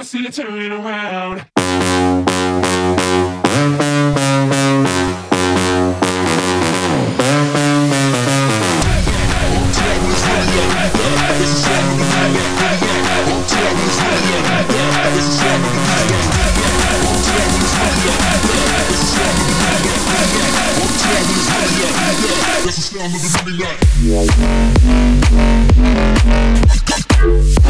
you turning around. Sound of the midnight.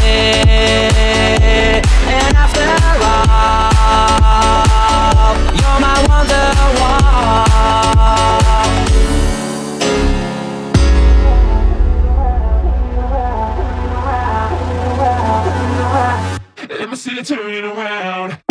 And after all, you're my. Let me see you turning around.